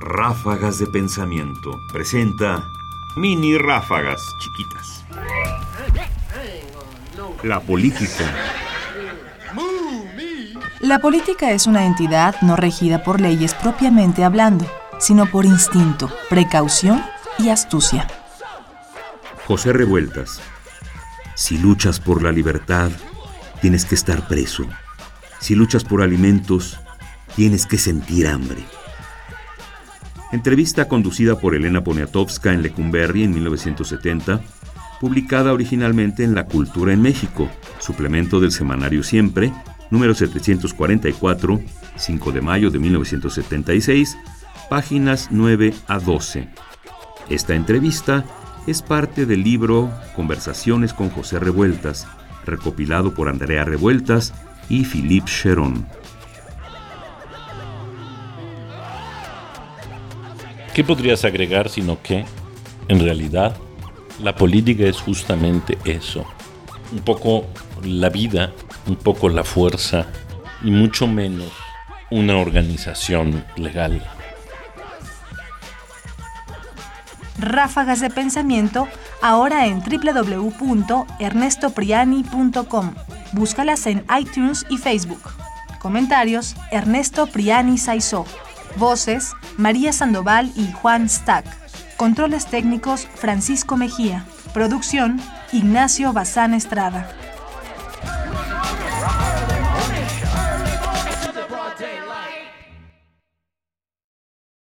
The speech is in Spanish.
Ráfagas de Pensamiento presenta mini ráfagas chiquitas. La política. La política es una entidad no regida por leyes propiamente hablando, sino por instinto, precaución y astucia. José Revueltas. Si luchas por la libertad, tienes que estar preso. Si luchas por alimentos, tienes que sentir hambre. Entrevista conducida por Elena Poniatowska en Lecumberri en 1970, publicada originalmente en La Cultura en México, suplemento del semanario Siempre, número 744, 5 de mayo de 1976, páginas 9 a 12. Esta entrevista es parte del libro Conversaciones con José Revueltas, recopilado por Andrea Revueltas y Philippe Cheron. ¿Qué podrías agregar sino que, en realidad, la política es justamente eso? Un poco la vida, un poco la fuerza y mucho menos una organización legal. Ráfagas de pensamiento ahora en www.ernestopriani.com. Búscalas en iTunes y Facebook. Comentarios: Ernesto Priani Saizó. Voces: María Sandoval y Juan Stack. Controles técnicos: Francisco Mejía. Producción: Ignacio Bazán Estrada.